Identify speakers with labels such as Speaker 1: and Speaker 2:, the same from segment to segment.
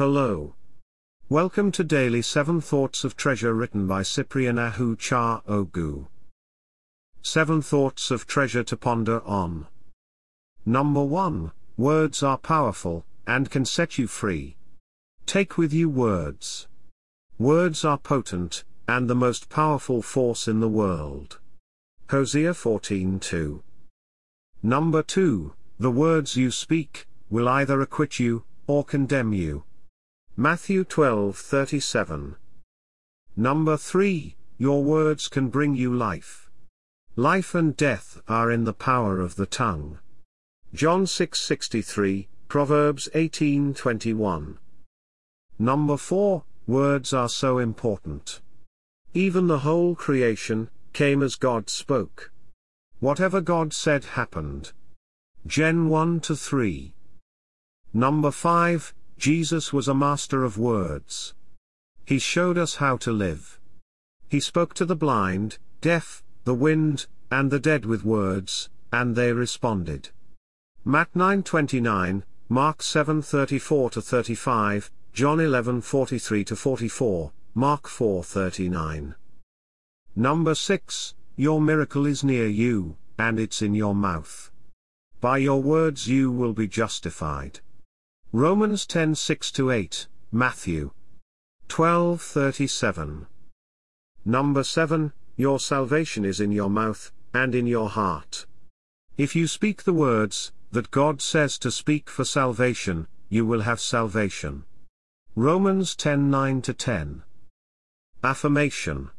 Speaker 1: Hello. Welcome to Daily 7 Thoughts of Treasure written by Cyprian Ahu Cha Ogu. 7 Thoughts of Treasure to ponder on. Number 1 Words are powerful, and can set you free. Take with you words. Words are potent, and the most powerful force in the world. Hosea 14:2. Number 2 The words you speak will either acquit you or condemn you. Matthew 12:37. Number 3 Your words can bring you life. Life and death are in the power of the tongue. John 6:63, Proverbs 18:21. Number 4 Words are so important. Even the whole creation came as God spoke. Whatever God said happened. Gen 1 to 3. Number 5 Jesus was a master of words. He showed us how to live. He spoke to the blind, deaf, the wind, and the dead with words, and they responded. Matt 9:29, Mark 7:34 to 35, John 11:43 to 44, Mark 4:39. Number 6, Your miracle is near you, and it's in your mouth. By your words you will be justified. Romans 10:6 to 8, Matthew 12:37. Number 7, Your salvation is in your mouth and in your heart. If you speak the words that God says to speak for salvation, you will have salvation. Romans 10:9 to 10. Affirmation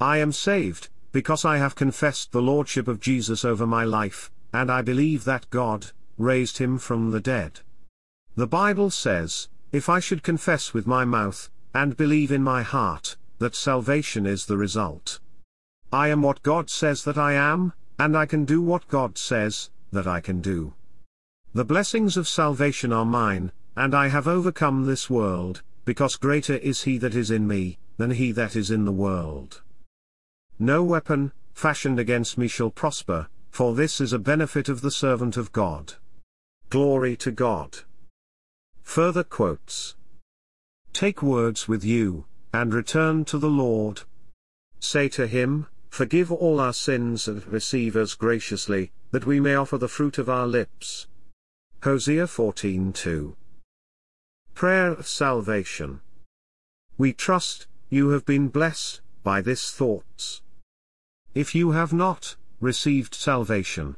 Speaker 1: I am saved, because I have confessed the Lordship of Jesus over my life, and I believe that God raised him from the dead. The Bible says, If I should confess with my mouth, and believe in my heart, that salvation is the result. I am what God says that I am, and I can do what God says that I can do. The blessings of salvation are mine, and I have overcome this world, because greater is he that is in me, than he that is in the world. No weapon, fashioned against me shall prosper, for this is a benefit of the servant of God. Glory to God. Further quotes. Take words with you, and return to the Lord. Say to him, Forgive all our sins and receive us graciously, that we may offer the fruit of our lips. Hosea 14:2. Prayer of Salvation. We trust, you have been blessed, by this thoughts. If you have not, received salvation.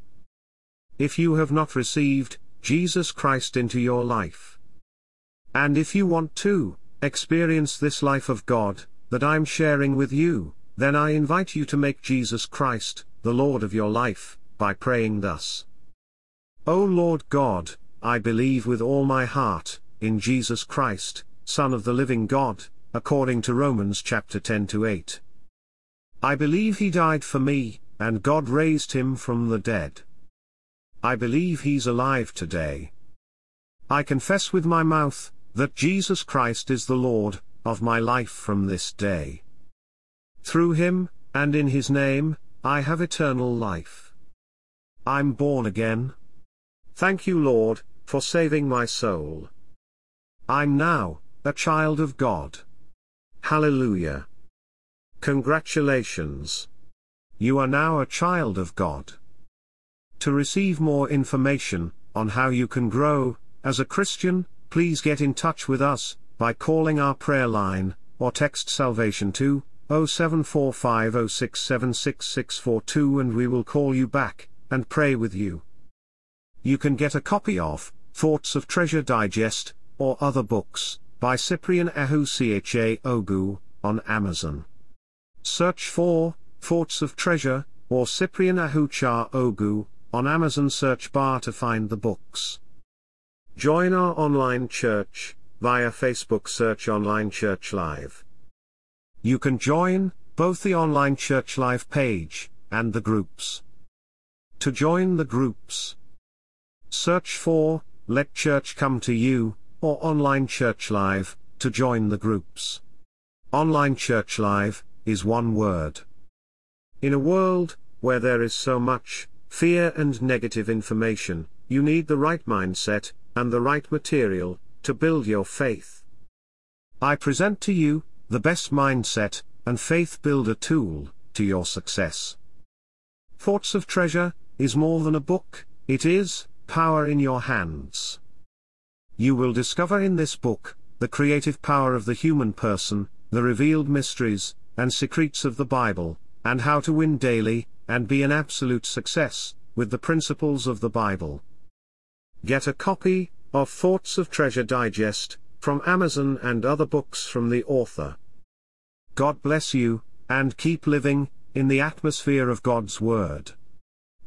Speaker 1: If you have not received, Jesus Christ into your life. And if you want to, experience this life of God, that I'm sharing with you, then I invite you to make Jesus Christ, the Lord of your life, by praying thus. O Lord God, I believe with all my heart, in Jesus Christ, Son of the living God, according to Romans chapter 10 to 8. I believe he died for me, and God raised him from the dead. I believe he's alive today. I confess with my mouth, that Jesus Christ is the Lord, of my life from this day. Through him, and in his name, I have eternal life. I'm born again. Thank you Lord, for saving my soul. I'm now, a child of God. Hallelujah. Congratulations. You are now a child of God. To receive more information on how you can grow as a Christian, please get in touch with us by calling our prayer line or text salvation to 07450676642 and we will call you back and pray with you. You can get a copy of Thoughts of Treasure Digest or other books by Cyprian Ahu Cha Ogu on Amazon. Search for Thoughts of Treasure or Cyprian Ahucha Ogu on Amazon search bar to find the books. Join our online church via Facebook search Online Church Live. You can join both the Online Church Live page and the groups. To join the groups, search for Let Church Come to You or Online Church Live to join the groups. Online Church Live is one word. In a world, where there is so much, fear and negative information, you need the right mindset, and the right material, to build your faith. I present to you, the best mindset, and faith builder tool, to your success. Thoughts of Treasure, is more than a book, it is, power in your hands. You will discover in this book, the creative power of the human person, the revealed mysteries, and secrets of the Bible, and how to win daily, and be an absolute success, with the principles of the Bible. Get a copy, of Thoughts of Treasure Digest, from Amazon and other books from the author. God bless you, and keep living, in the atmosphere of God's Word.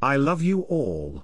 Speaker 1: I love you all.